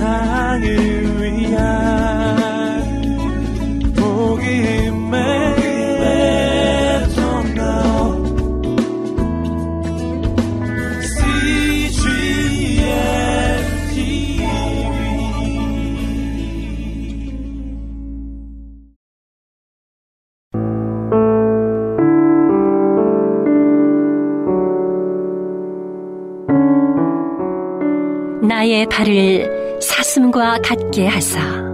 세상을 나의 발을 사슴과 같게 하사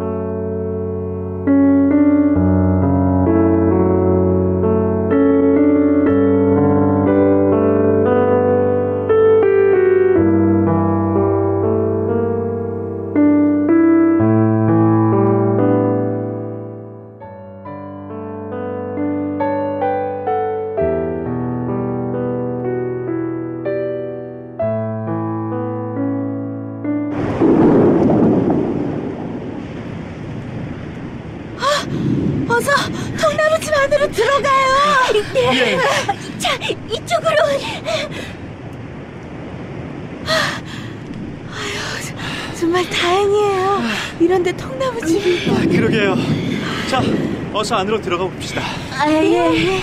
어서 안으로 들어가 봅시다. 아, 예.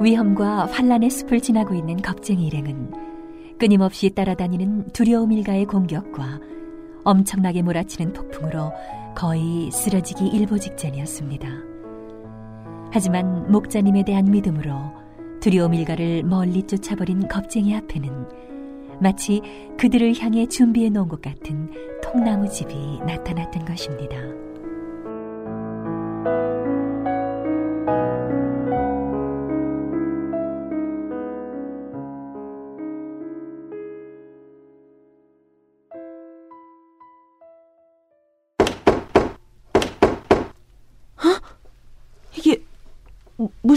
위험과 환란의 숲을 지나고 있는 겁쟁이 일행은 끊임없이 따라다니는 두려움 일가의 공격과 엄청나게 몰아치는 폭풍으로 거의 쓰러지기 일보 직전이었습니다. 하지만 목자님에 대한 믿음으로 두려움 일가를 멀리 쫓아버린 겁쟁이 앞에는 마치 그들을 향해 준비해 놓은 것 같은 통나무 집이 나타났던 것입니다.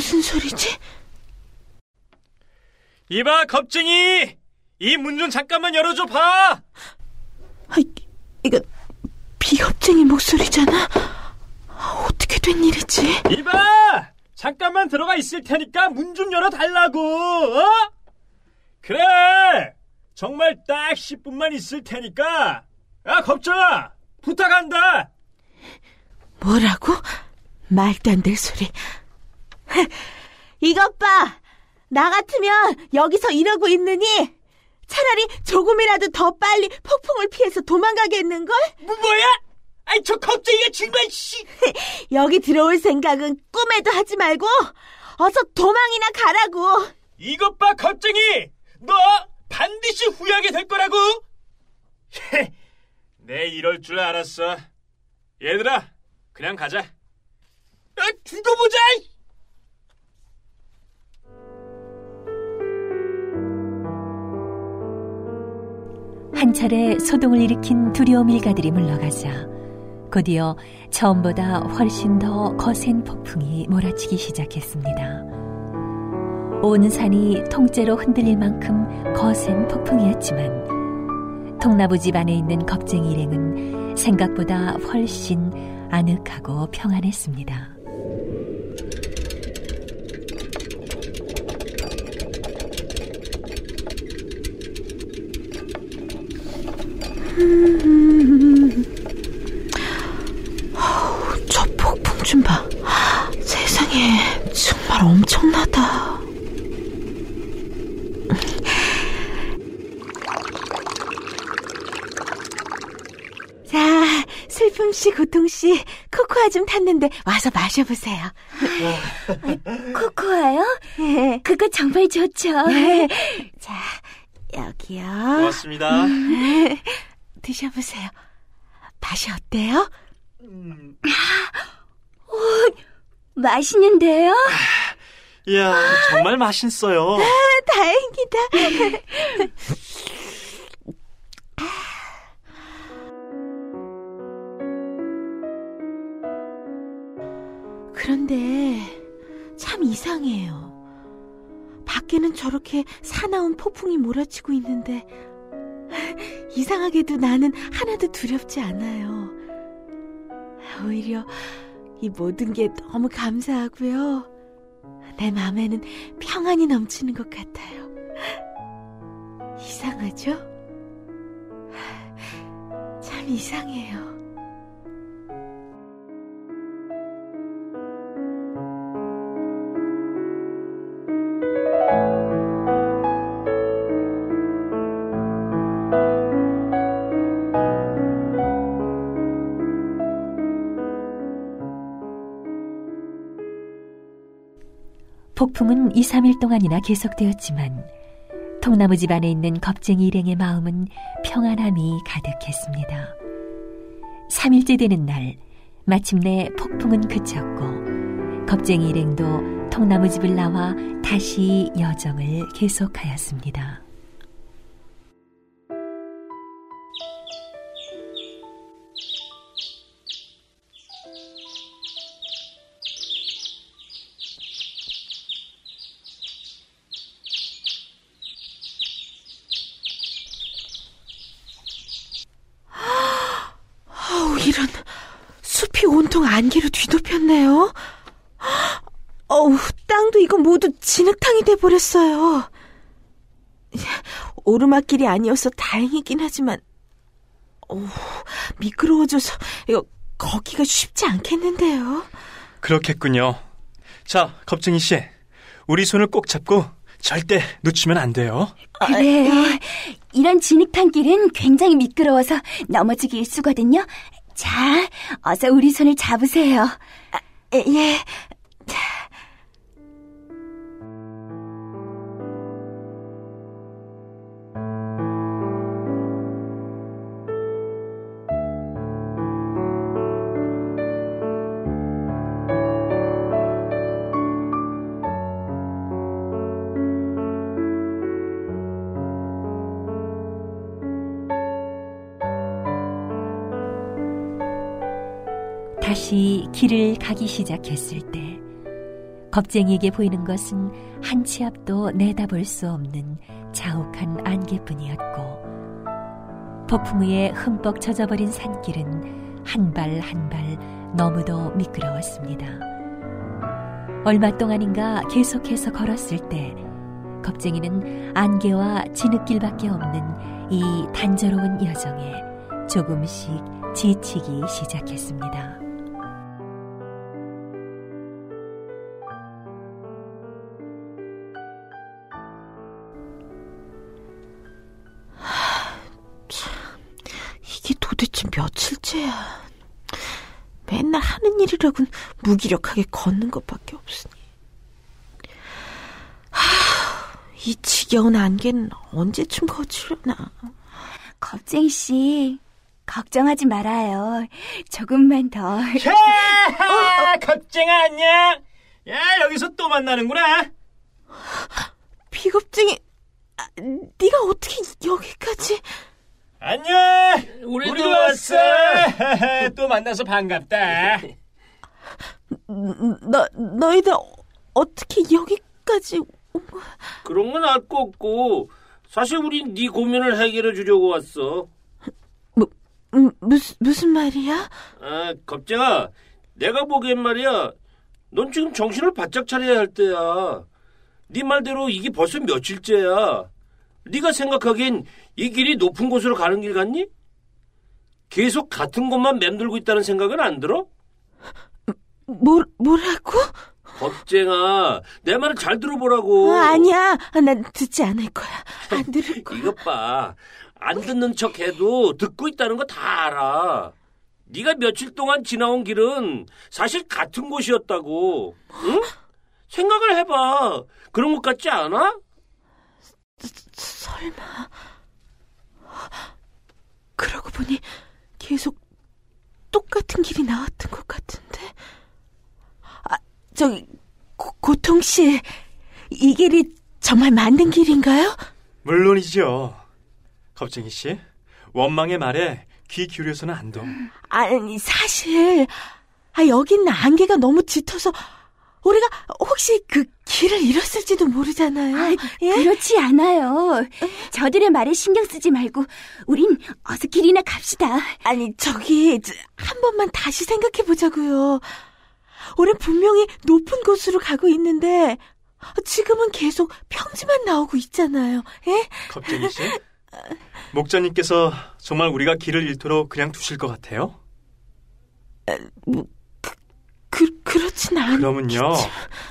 무슨 소리지? 이봐, 겁쟁이! 이 문 좀 잠깐만 열어줘 봐! 아, 이거 비겁쟁이 목소리잖아. 어떻게 된 일이지? 이봐! 잠깐만 들어가 있을 테니까 문 좀 열어달라고, 어? 그래! 정말 딱 10분만 있을 테니까, 야, 겁쟁아! 부탁한다! 뭐라고? 말도 안 될 소리. 이것 봐! 나 같으면 여기서 이러고 있느니 차라리 조금이라도 더 빨리 폭풍을 피해서 도망가겠는걸? 뭐, 뭐야? 아이, 저 겁쟁이가 정말, 씨! 여기 들어올 생각은 꿈에도 하지 말고 어서 도망이나 가라고! 이것 봐, 겁쟁이! 너 반드시 후회하게 될 거라고! 내 이럴 줄 알았어. 얘들아, 그냥 가자. 아, 두고 보자! 한 차례 소동을 일으킨 두려움 일가들이 물러가자 곧이어 처음보다 훨씬 더 거센 폭풍이 몰아치기 시작했습니다. 온 산이 통째로 흔들릴 만큼 거센 폭풍이었지만 통나무 집 안에 있는 겁쟁이 일행은 생각보다 훨씬 아늑하고 평안했습니다. 저 폭풍 좀 봐. 세상에 정말 엄청나다. 자, 씨, 고통 씨, 코코아 좀 탔는데 와서 마셔보세요. 코코아요? 네. 그거 정말 좋죠. 자, 여기요. 고맙습니다. 드셔보세요. 맛이 어때요? 음. 오, 맛있는데요? 이야, 정말 맛있어요. 아, 다행이다. 그런데 참 이상해요. 밖에는 저렇게 사나운 폭풍이 몰아치고 있는데 이상하게도 나는 하나도 두렵지 않아요. 오히려 이 모든 게 너무 감사하고요. 내 마음에는 평안이 넘치는 것 같아요. 이상하죠? 참 이상해요. 폭풍은 2, 3일 동안이나 계속되었지만 통나무 집 안에 있는 겁쟁이 일행의 마음은 평안함이 가득했습니다. 3일째 되는 날 마침내 폭풍은 그쳤고 겁쟁이 일행도 통나무 집을 나와 다시 여정을 계속하였습니다. 땅도 이거 모두 진흙탕이 돼버렸어요. 오르막길이 아니어서 다행이긴 하지만, 어우, 미끄러워져서 이거 걷기가 쉽지 않겠는데요. 그렇겠군요. 자, 겁쟁이 씨. 우리 손을 꼭 잡고 절대 놓치면 안 돼요. 그래요. 이런 진흙탕길은 굉장히 미끄러워서 넘어지기 일수거든요. 자, 어서 우리 손을 잡으세요. 예. 다시 길을 가기 시작했을 때 겁쟁이에게 보이는 것은 한 치 앞도 내다볼 수 없는 자욱한 안개뿐이었고 폭풍 위에 흠뻑 젖어버린 산길은 한 발 한 발 너무도 미끄러웠습니다. 얼마 동안인가 계속해서 걸었을 때 겁쟁이는 안개와 진흙길밖에 없는 이 단조로운 여정에 조금씩 지치기 시작했습니다. 일이라곤 무기력하게 걷는 것밖에 없으니. 하, 이 지겨운 안개는 언제쯤 거치려나. 겁쟁이 씨, 걱정하지 말아요. 조금만 더. 자, 겁쟁아 안녕. 야, 여기서 또 만나는구나. 비겁증이, 아, 네가 어떻게 여기까지? 안녕. 우리도, 왔어. 또 만나서 반갑다. 너, 너희들 어떻게 여기까지? 그런 건 알 거 없고 사실 우린 네 고민을 해결해 주려고 왔어. 음, 무슨, 무슨 말이야? 아, 겁쟁아, 내가 보기엔 말이야. 넌 지금 정신을 바짝 차려야 할 때야. 네 말대로 이게 벌써 며칠째야. 네가 생각하기엔 이 길이 높은 곳으로 가는 길 같니? 계속 같은 곳만 맴돌고 있다는 생각은 안 들어? 뭐, 뭐라고? 겁쟁아, 내 말을 잘 들어보라고. 어, 아니야. 난 듣지 않을 거야. 안 들을 거야. 이것 봐. 안 듣는 척 해도 듣고 있다는 거 다 알아. 네가 며칠 동안 지나온 길은 사실 같은 곳이었다고. 응? 생각을 해봐. 그런 것 같지 않아? 설마. 그러고 보니 계속 똑같은 길이 나왔던 것 같은데. 아, 저기, 고, 고통 씨. 이 길이 정말 만든 길인가요? 물론이죠. 겁쟁이 씨. 원망의 말에 귀 기울여서는 안 돼. 아니, 사실, 아, 여기는 안개가 너무 짙어서 우리가 혹시 그 길을 잃었을지도 모르잖아요. 아, 예? 그렇지 않아요. 저들의 말에 신경 쓰지 말고 우린 어서 길이나 갑시다. 아니, 저기, 저, 한 번만 다시 생각해 보자고요. 우린 분명히 높은 곳으로 가고 있는데, 지금은 계속 평지만 나오고 있잖아요. 예? 겁쟁이 씨? 목자님께서 정말 우리가 길을 잃도록 그냥 두실 것 같아요? 그, 그렇진 않 그러면요,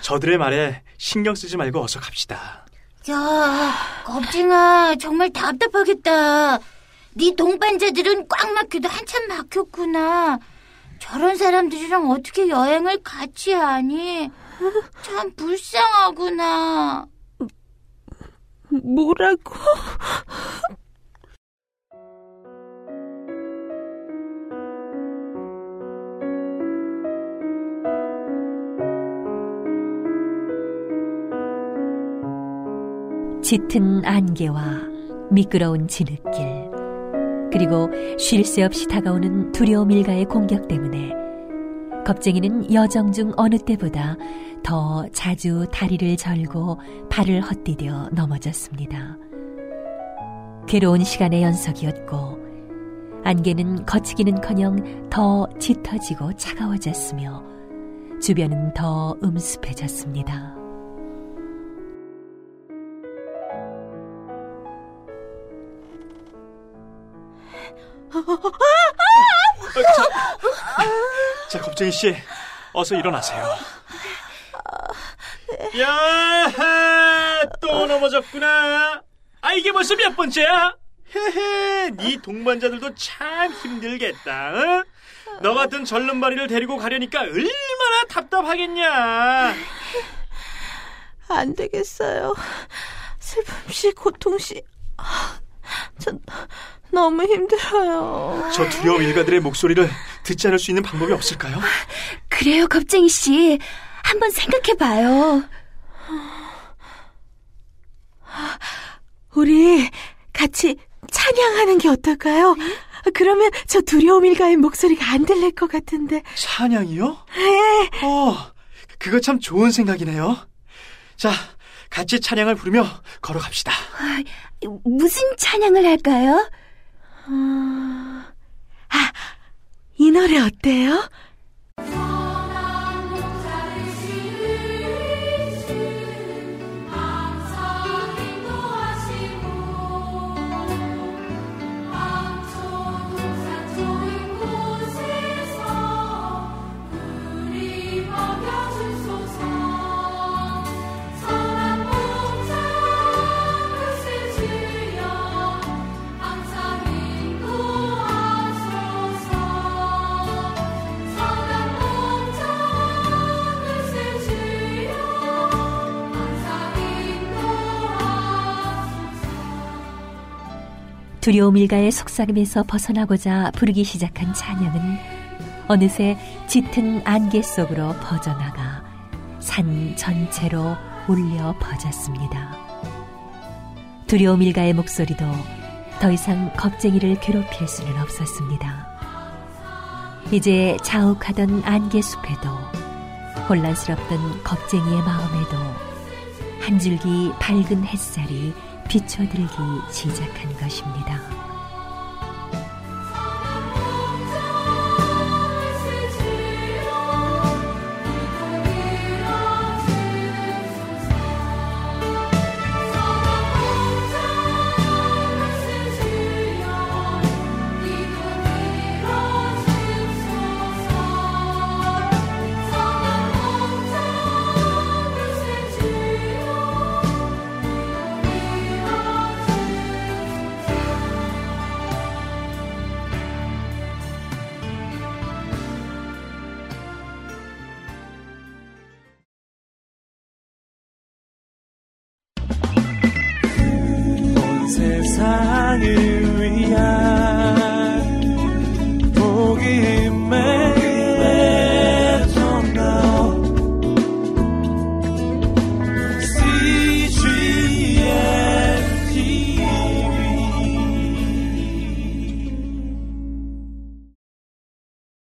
저들의 말에 신경 쓰지 말고 어서 갑시다. 야, 겁쟁아, 정말 답답하겠다. 네 동반자들은 꽉 막혀도 한참 막혔구나. 저런 사람들이랑 어떻게 여행을 같이 하니? 참 불쌍하구나. 뭐라고? 짙은 안개와 미끄러운 진흙길, 그리고 쉴 새 없이 다가오는 두려움 일가의 공격 때문에 겁쟁이는 여정 중 어느 때보다 더 자주 다리를 절고 발을 헛디뎌 넘어졌습니다. 괴로운 시간의 연속이었고 안개는 거치기는커녕 더 짙어지고 차가워졌으며 주변은 더 음습해졌습니다. 자, 겁쟁이 씨, 어서 일어나세요. 야, 또 넘어졌구나. 아, 이게 벌써 몇 번째야? 헤헤, 네 동반자들도 참 힘들겠다. 어? 너 같은 절름발이를 데리고 가려니까 얼마나 답답하겠냐. 안 되겠어요. 슬픔 씨, 고통씨. 아, 전 너무 힘들어요. 저 두려움 일가들의 목소리를 듣지 않을 수 있는 방법이 없을까요? 그래요, 겁쟁이 씨. 한번 생각해 봐요. 우리 같이 찬양하는 게 어떨까요? 그러면 저 두려움 일가의 목소리가 안 들릴 것 같은데. 찬양이요? 네. 어, 그거 참 좋은 생각이네요. 자, 같이 찬양을 부르며 걸어갑시다. 아, 무슨 찬양을 할까요? 아, 이 노래 어때요? 두려움 일가의 속삭임에서 벗어나고자 부르기 시작한 찬양은 어느새 짙은 안개 속으로 퍼져나가 산 전체로 울려 퍼졌습니다. 두려움 일가의 목소리도 더 이상 겁쟁이를 괴롭힐 수는 없었습니다. 이제 자욱하던 안개 숲에도 혼란스럽던 겁쟁이의 마음에도 한 줄기 밝은 햇살이 비춰들기 시작한 것입니다. 세상을